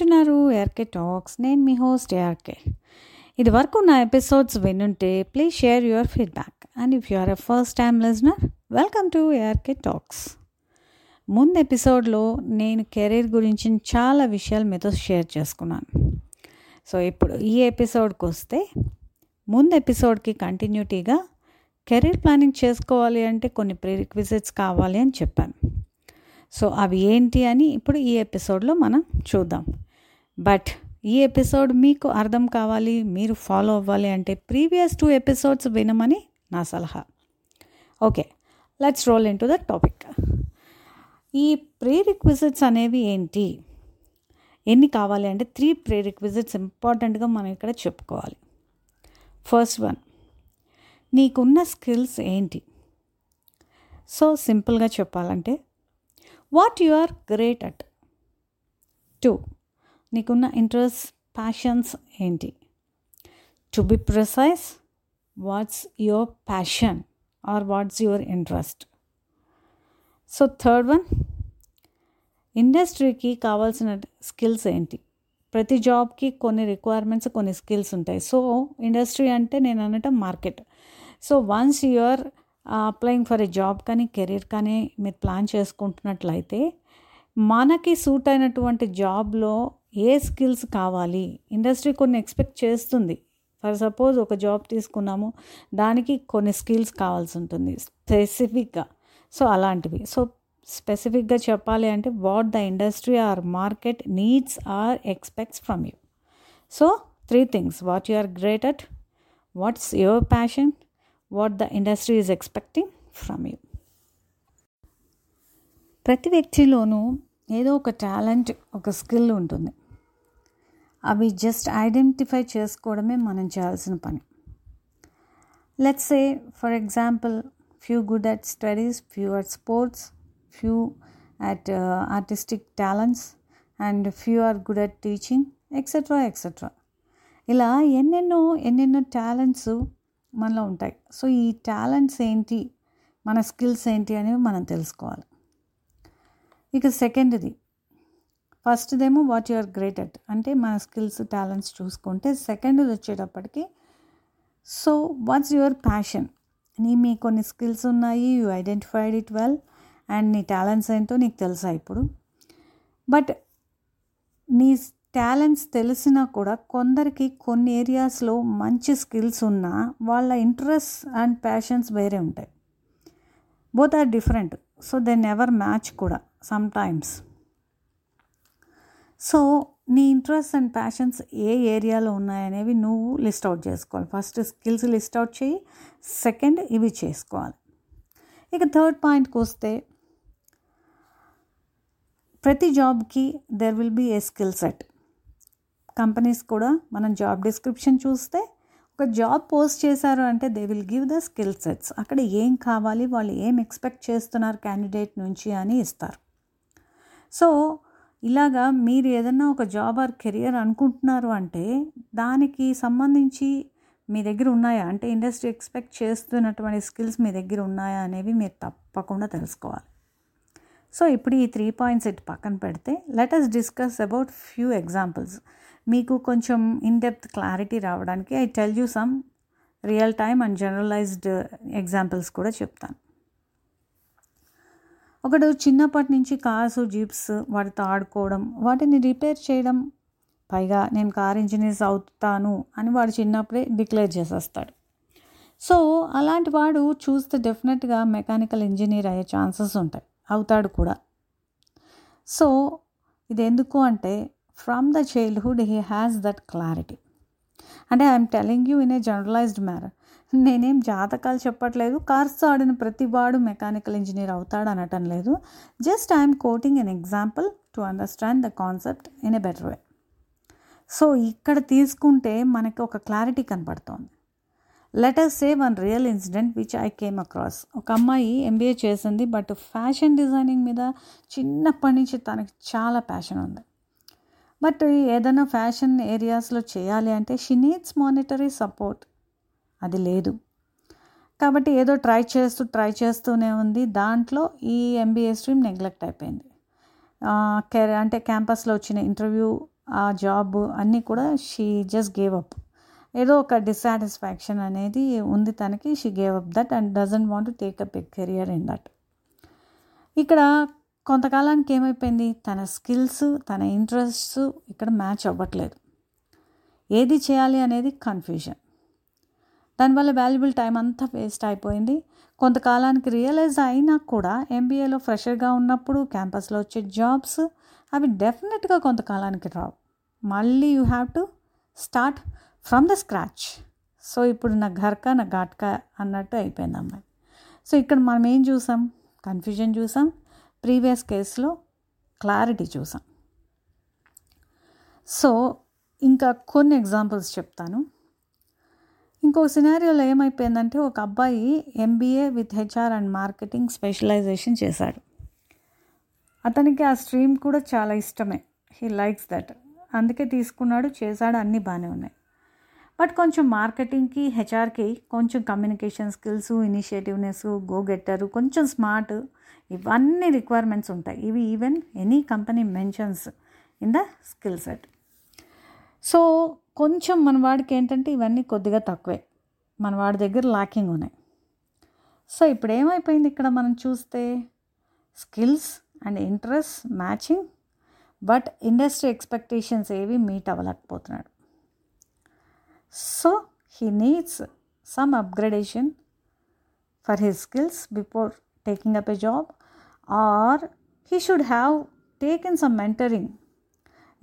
వింటున్నారు ARK talks. నేను మీ host ARK. ఇది వరకు నా episodes వినుంటే please share your feedback. And if you are a first time listener welcome to ARK talks. ముందు ఎపిసోడ్లో నేను కెరీర్ గురించి చాలా విషయాలు మీతో షేర్ చేసుకున్నాను. సో ఇప్పుడు ఈ ఎపిసోడ్కి వస్తే ముందు ఎపిసోడ్కి కంటిన్యూటీగా కెరీర్ ప్లానింగ్ చేసుకోవాలి అంటే కొన్ని ప్రీరిక్విజిట్స్ కావాలి అని చెప్పాను. సో అవి ఏంటి అని ఇప్పుడు ఈ ఎపిసోడ్లో మనం చూద్దాం. బట్ ఈ ఎపిసోడ్ మీకు అర్థం కావాలి మీరు ఫాలో అవ్వాలి అంటే ప్రీవియస్ టూ ఎపిసోడ్స్ వినమని నా సలహా. Okay let's roll in to the topic ఈ ప్రీ రిక్విజిట్స్ అనేవి ఏంటి? ఎన్ని కావాలి అంటే త్రీ ప్రీ రిక్విజిట్స్ ఇంపార్టెంట్గా మనం ఇక్కడ చెప్పుకోవాలి. ఫస్ట్ వన్ నీకున్న స్కిల్స్ ఏంటి? సో సింపుల్గా చెప్పాలంటే what you are great at two నీకున్న ఇంట్రెస్ట్ ప్యాషన్స్ ఏంటి? To be precise what's your passion or what's your interest so third one ఇండస్ట్రీకి కావాల్సిన స్కిల్స్ ఏంటి? ప్రతి జాబ్కి కొన్ని రిక్వైర్మెంట్స్ కొన్ని స్కిల్స్ ఉంటాయి. సో ఇండస్ట్రీ అంటే నేను అనటం market so once you're applying for a job కానీ కెరీర్ కానీ మీరు ప్లాన్ చేసుకుంటున్నట్లయితే మనకి సూట్ అయినటువంటి జాబ్లో ఏ స్కిల్స్ కావాలి? ఇండస్ట్రీ కొన్ని ఎక్స్పెక్ట్ చేస్తుంది. ఫర్ సపోజ్ ఒక జాబ్ తీసుకున్నాము దానికి కొన్ని స్కిల్స్ కావాల్సి ఉంటుంది స్పెసిఫిక్గా. సో అలాంటివి. సో స్పెసిఫిక్గా చెప్పాలి అంటే what the industry or market needs or expects from you. So three things. What you are great at what's your passion what the industry is expecting from you. ప్రతి వ్యక్తిలోనూ ఏదో ఒక టాలెంట్ ఒక skill ఉంటుంది. అవి జస్ట్ ఐడెంటిఫై చేసుకోవడమే మనం చేయాల్సిన పని. Let's say for example few good at studies few at sports few at artistic talents and few are good at teaching etcetera etcetera ఇలా ఎన్నెన్నో ఎన్నెన్నో టాలెంట్స్ మనలో ఉంటాయి. సో ఈ టాలెంట్స్ ఏంటి? మన స్కిల్స్ ఏంటి? అనేవి మనం తెలుసుకోవాలి. ఇక సెకండ్ది ఫస్ట్దేమో what you are great at అంటే మన స్కిల్స్ టాలెంట్స్ చూసుకుంటే సెకండ్ వచ్చేటప్పటికి సో వాట్స్ యువర్ ప్యాషన్? నీ మీ కొన్ని స్కిల్స్ ఉన్నాయి you identified it well and నీ టాలెంట్స్ ఏంటో నీకు తెలుసా ఇప్పుడు? బట్ నీ టాలెంట్స్ తెలిసినా కూడా కొందరికి కొన్ని ఏరియాస్లో మంచి స్కిల్స్ ఉన్నా వాళ్ళ ఇంట్రెస్ట్ అండ్ ప్యాషన్స్ వేరే ఉంటాయి. Both are different so they never match కూడా సమ్ టైమ్స్ సో నీ ఇంట్రెస్ట్ అండ్ ప్యాషన్స్ ఏ ఏరియాలో ఉన్నాయనేవి నువ్వు లిస్ట్ అవుట్ చేసుకోవాలి. ఫస్ట్ స్కిల్స్ లిస్ట్ అవుట్ చేయి సెకండ్ ఇవి చేసుకోవాలి. ఇక థర్డ్ పాయింట్కి వస్తే ప్రతి జాబ్కి there will be a skill set companies కూడా మనం జాబ్ డిస్క్రిప్షన్ చూస్తే ఒక జాబ్ పోస్ట్ చేశారు అంటే they will give the skill sets అక్కడ ఏం కావాలి వాళ్ళు ఏం ఎక్స్పెక్ట్ చేస్తున్నారు క్యాండిడేట్ నుంచి అని ఇస్తారు. సో ఇలాగా మీరు ఏదన్నా ఒక జాబ్ ఆర్ కెరియర్ అనుకుంటున్నారు అంటే దానికి సంబంధించి మీ దగ్గర ఉన్నాయా? అంటే ఇండస్ట్రీ ఎక్స్పెక్ట్ చేస్తున్నటువంటి స్కిల్స్ మీ దగ్గర ఉన్నాయా అనేవి మీరు తప్పకుండా తెలుసుకోవాలి. సో ఇప్పుడు ఈ త్రీ పాయింట్స్ ఇటు పక్కన పెడితే let us discuss about few examples మీకు కొంచెం ఇన్ డెప్త్ క్లారిటీ రావడానికి I tell you some real time and generalized examples కూడా చెప్తాను. ఒకడు చిన్నప్పటి నుంచి కార్స్ జీప్స్ వాటితో ఆడుకోవడం వాటిని రిపేర్ చేయడం పైగా నేను కార్ ఇంజనీర్స్ అవుతాను అని వాడు చిన్నప్పుడే డిక్లేర్ చేసేస్తాడు. సో అలాంటి వాడు చూస్తే డెఫినెట్గా మెకానికల్ ఇంజనీర్ అయ్యే ఛాన్సెస్ ఉంటాయి. అవుతాడు కూడా. సో ఇది ఎందుకు అంటే from the childhood he has that clarity. అంటే I'm telling you in a generalized manner. నేనేం జాతకాలు చెప్పట్లేదు. కార్స్ ఆడిన ప్రతి వాడు మెకానికల్ ఇంజనీర్ అవుతాడు అనటం లేదు just I'm quoting an example to understand the concept in a better way. So ఇక్కడ తీసుకుంటే మనకి ఒక క్లారిటీ కనపడుతోంది let's say one real incident which I came across. ఒక అమ్మాయి ఎంబీఏ చేసింది బట్ ఫ్యాషన్ డిజైనింగ్ మీద చిన్నప్పటి నుంచి తనకి చాలా ప్యాషన్ ఉంది. బట్ ఏదైనా ఫ్యాషన్ ఏరియాస్లో చేయాలి అంటే షీ నీడ్స్ మానిటరీ సపోర్ట్. అది లేదు. కాబట్టి ఏదో ట్రై చేస్తూ ట్రై చేస్తూనే ఉంది. దాంట్లో ఈ ఎంబీఏ స్ట్రీమ్ నెగ్లెక్ట్ అయిపోయింది. కెర అంటే క్యాంపస్లో వచ్చిన ఇంటర్వ్యూ ఆ జాబ్ అన్నీ కూడా షీ జస్ట్ గేవ్ అప్ ఏదో ఒక డిస్సాటిస్ఫాక్షన్ అనేది ఉంది తనకి she gave up that and doesn't want to take up a career in that ఇక్కడ కొంతకాలానికి ఏమైపోయింది? తన స్కిల్స్ తన ఇంట్రెస్ట్స్ ఇక్కడ మ్యాచ్ అవ్వట్లేదు. ఏది చేయాలి అనేది కన్ఫ్యూజన్ దానివల్ల వాల్యుబుల్ టైం అంతా వేస్ట్ అయిపోయింది. కొంతకాలానికి రియలైజ్ అయినా కూడా ఎంబీఏలో ఫ్రెషర్గా ఉన్నప్పుడు క్యాంపస్లో వచ్చే జాబ్స్ అవి డెఫినెట్గా కొంతకాలానికి రావు. మళ్ళీ you have to start from the scratch. So ఇప్పుడు నా ఘర్కా నా ఘాట్కా అన్నట్టు అయిపోయింది అమ్మాయి. సో ఇక్కడ మనం ఏం చూసాం? కన్ఫ్యూజన్ చూసాం. ప్రీవియస్ కేసులో క్లారిటీ చూసాం. సో ఇంకా కొన్ని ఎగ్జాంపుల్స్ చెప్తాను. ఇంకో సినారియోలో ఏమైపోయిందంటే ఒక అబ్బాయి MBA with HR and marketing specialization చేశాడు. అతనికి ఆ స్ట్రీమ్ కూడా చాలా ఇష్టమే. హీ లైక్స్ దట్ అందుకే తీసుకున్నాడు చేశాడు అన్నీ బాగానే ఉన్నాయి. బట్ కొంచెం మార్కెటింగ్కి హెచ్ఆర్కి కొంచెం communication skills initiativeness go getter కొంచెం స్మార్ట్ ఇవన్నీ రిక్వైర్మెంట్స్ ఉంటాయి. ఇవి even any company mentions in the skill set so కొంచెం మన వాడికి ఏంటంటే ఇవన్నీ కొద్దిగా తక్కువే. మన వాడి దగ్గర లాకింగ్ ఉన్నాయి. సో ఇప్పుడు ఏమైపోయింది ఇక్కడ మనం చూస్తే? Skills and interest matching but industry expectations ఏవి meet అవ్వలేకపోతున్నాడు. So he needs some upgradation for his skills before taking up a job or he should have taken some mentoring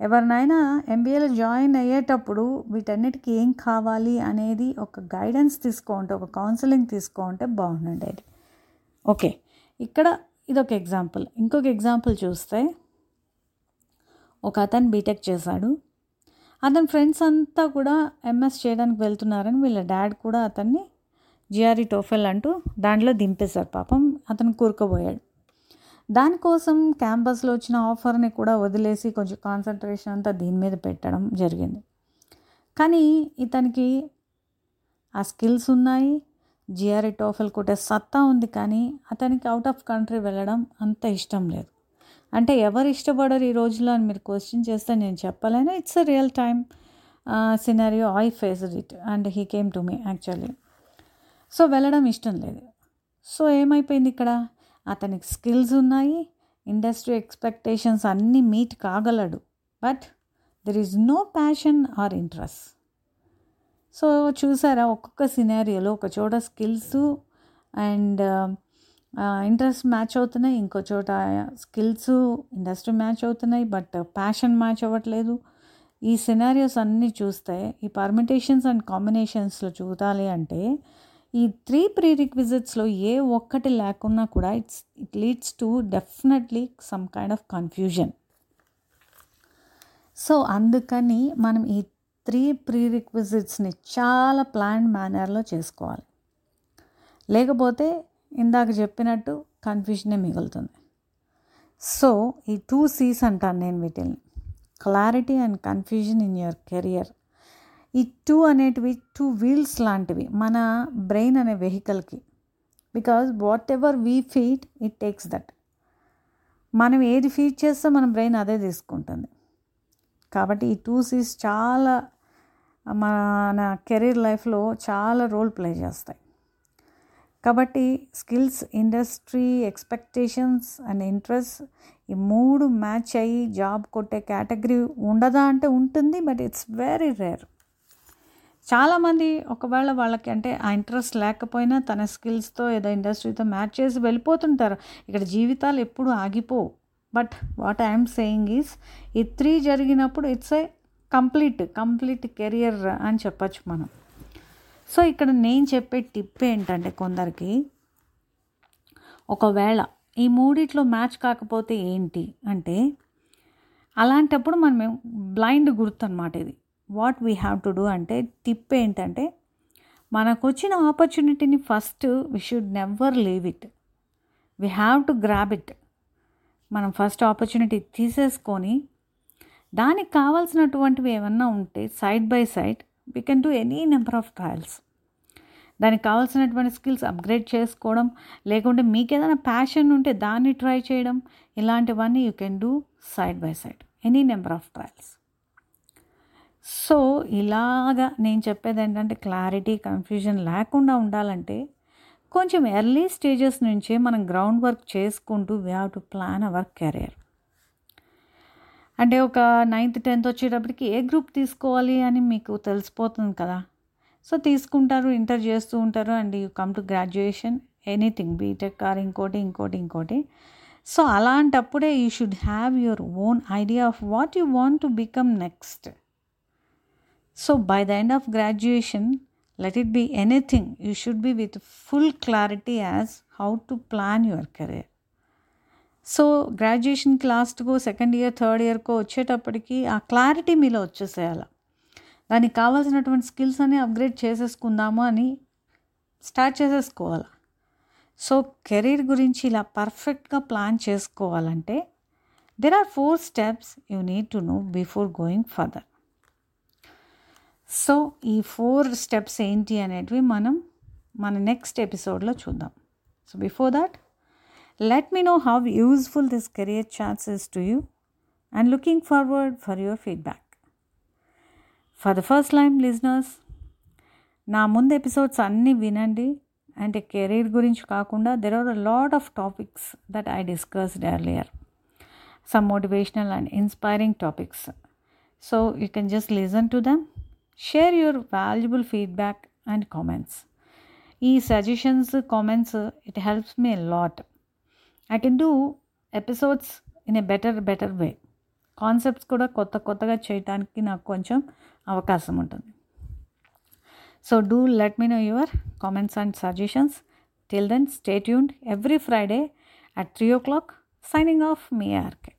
ఎవరినైనా ఎంబీఏలో జాయిన్ అయ్యేటప్పుడు వీటన్నిటికీ ఏం కావాలి అనేది ఒక గైడెన్స్ తీసుకోంటే ఒక కౌన్సిలింగ్ తీసుకోంటే బాగుండేది ఓకే ఇక్కడ ఇదొక ఎగ్జాంపుల్ ఇంకొక ఎగ్జాంపుల్ చూస్తే ఒక అతను బీటెక్ చేశాడు. అతని ఫ్రెండ్స్ అంతా కూడా ఎంఎస్ చేయడానికి వెళ్తున్నారని వీళ్ళ డాడ్ కూడా అతన్ని జిఆర్ఈ టోఫెల్ అంటూ దాంట్లో దింపేశారు. పాపం అతను కూరుకుపోయాడు. దానికోసం క్యాంపస్లో వచ్చిన ఆఫర్ని కూడా వదిలేసి కొంచెం కాన్సన్ట్రేషన్ అంతా దీని మీద పెట్టడం జరిగింది. కానీ ఇతనికి ఆ స్కిల్స్ ఉన్నాయి జిఆర్ఈ టోఫెల్ కొట్టే సత్తా ఉంది కానీ అతనికి అవుట్ ఆఫ్ కంట్రీ వెళ్ళడం అంత ఇష్టం లేదు. అంటే ఎవరు ఇష్టపడరు ఈ రోజుల్లో అని మీరు క్వశ్చన్ చేస్తే నేను చెప్పలేను. It's a real time scenario I faced it and he came to me actually so వెళ్ళడం ఇష్టం లేదు. సో ఏమైపోయింది ఇక్కడ? అతనికి స్కిల్స్ ఉన్నాయి ఇండస్ట్రీ ఎక్స్పెక్టేషన్స్ అన్నీ meet కాగలడు. But there is no passion or interest. So చూసారా ఒక్కొక్క సినారియోలో ఒక చోట స్కిల్స్ అండ్ ఇంట్రెస్ట్ మ్యాచ్ అవుతున్నాయి ఇంకో చోట స్కిల్స్ ఇండస్ట్రీ మ్యాచ్ అవుతున్నాయి బట్ ప్యాషన్ మ్యాచ్ అవ్వట్లేదు. ఈ సినారియోస్ అన్నీ చూస్తే ఈ పర్మిటేషన్స్ అండ్ కాంబినేషన్స్లో చూడాలి అంటే ఈ త్రీ ప్రీ రిక్విజిట్స్లో ఏ ఒక్కటి లేకున్నా కూడా it's it leads to definitely some kind of confusion so అందుకని మనం ఈ త్రీ ప్రీ రిక్విజిట్స్ని చాలా ప్లాన్ మేనర్లో చేసుకోవాలి. లేకపోతే ఇందాక చెప్పినట్టు కన్ఫ్యూజనే మిగులుతుంది. సో ఈ టూ సీస్ అంటాను నేను వీటిని clarity and confusion in your career ఈ టూ అనేటివి టూ వీల్స్ లాంటివి మన బ్రెయిన్ అనే వెహికల్కి because whatever we feed it takes that మనం ఏది ఫీడ్ చేస్తే మన బ్రెయిన్ అదే తీసుకుంటుంది. కాబట్టి ఈ టూ సీస్ చాలా మన కెరీర్ లైఫ్లో చాలా రోల్ ప్లే చేస్తాయి. కాబట్టి skills industry expectations and interest ఈ మూడు మ్యాచ్ అయ్యి జాబ్ కొట్టే కేటగిరీ ఉండదా అంటే ఉంటుంది బట్ ఇట్స్ వెరీ రేర్ చాలామంది ఒకవేళ వాళ్ళకి అంటే ఆ ఇంట్రెస్ట్ లేకపోయినా తన స్కిల్స్తో ఏదో ఇండస్ట్రీతో మ్యాచ్ చేసి వెళ్ళిపోతుంటారు. ఇక్కడ జీవితాలు ఎప్పుడు ఆగిపోవు. But what I'm saying is ఈ త్రీ జరిగినప్పుడు it's a complete complete career అని చెప్పచ్చు మనం. సో ఇక్కడ నేను చెప్పే టిప్ ఏంటంటే కొందరికి ఒకవేళ ఈ మూడిట్లో మ్యాచ్ కాకపోతే ఏంటి అంటే అలాంటప్పుడు మనం బ్లైండ్ గుర్తు అనమాట ఇది. What we have to do అంటే టిప్ ఏంటంటే మనకు వచ్చిన ఆపర్చునిటీని first we should never leave it. We have to grab it. మనం ఫస్ట్ ఆపర్చునిటీ తీసేసుకొని దానికి కావాల్సినటువంటివి ఏమన్నా ఉంటే side by side we can do any number of trials. దానికి కావాల్సినటువంటి స్కిల్స్ అప్గ్రేడ్ చేసుకోవడం లేకుంటే మీకు ఏదైనా ప్యాషన్ ఉంటే దాన్ని ట్రై చేయడం ఇలాంటివన్నీ you can do side by side. Any number of trials. So ఇలాగా నేను చెప్పేది ఏంటంటే క్లారిటీ కన్ఫ్యూజన్ లేకుండా ఉండాలంటే కొంచెం ఎర్లీ స్టేజెస్ నుంచే మనం గ్రౌండ్ వర్క్ చేసుకుంటూ we have to plan our career. అంటే ఒక నైన్త్ టెన్త్ వచ్చేటప్పటికి ఏ గ్రూప్ తీసుకోవాలి అని మీకు తెలిసిపోతుంది కదా? సో తీసుకుంటారు ఇంటర్ చేస్తూ ఉంటారు and you come to graduation anything BTech or ఇంకోటి ఇంకోటి ఇంకోటి. So అలాంటప్పుడే you should have your own idea of what you want to become next. So by the end of graduation let it be anything you should be with full clarity as how to plan your career. So గ్రాడ్యుయేషన్కి లాస్ట్కో second year థర్డ్ ఇయర్కో వచ్చేటప్పటికి ఆ clarity మీలో వచ్చేసేయాలి. దానికి కావాల్సినటువంటి skills అన్ని upgrade చేసేసుకుందాము అని స్టార్ట్ చేసేసుకోవాలి. సో కెరీర్ గురించి ఇలా పర్ఫెక్ట్గా ప్లాన్ చేసుకోవాలంటే there are four steps you need to know before going further so ఈ ఫోర్ స్టెప్స్ ఏంటి అనేటివి మనం మన నెక్స్ట్ ఎపిసోడ్లో చూద్దాం. So before that let me know how useful this career chances to you and looking forward for your feedback for the first time listeners నా ముందు episodes అన్నీ వినండి. అంటే కెరీర్ గురించి కాకుండా there are a lot of topics that I discussed earlier some motivational and inspiring topics so you can just listen to them share your valuable feedback and comments ఈ suggestions comments it helps me lot I can do episodes in a better better way concepts కూడా కొత్త కొత్తగా చేయడానికి నాకు కొంచెం అవకాశం ఉంటుంది so do let me know your comments and suggestions till then stay tuned every Friday at three o'clock signing off me RK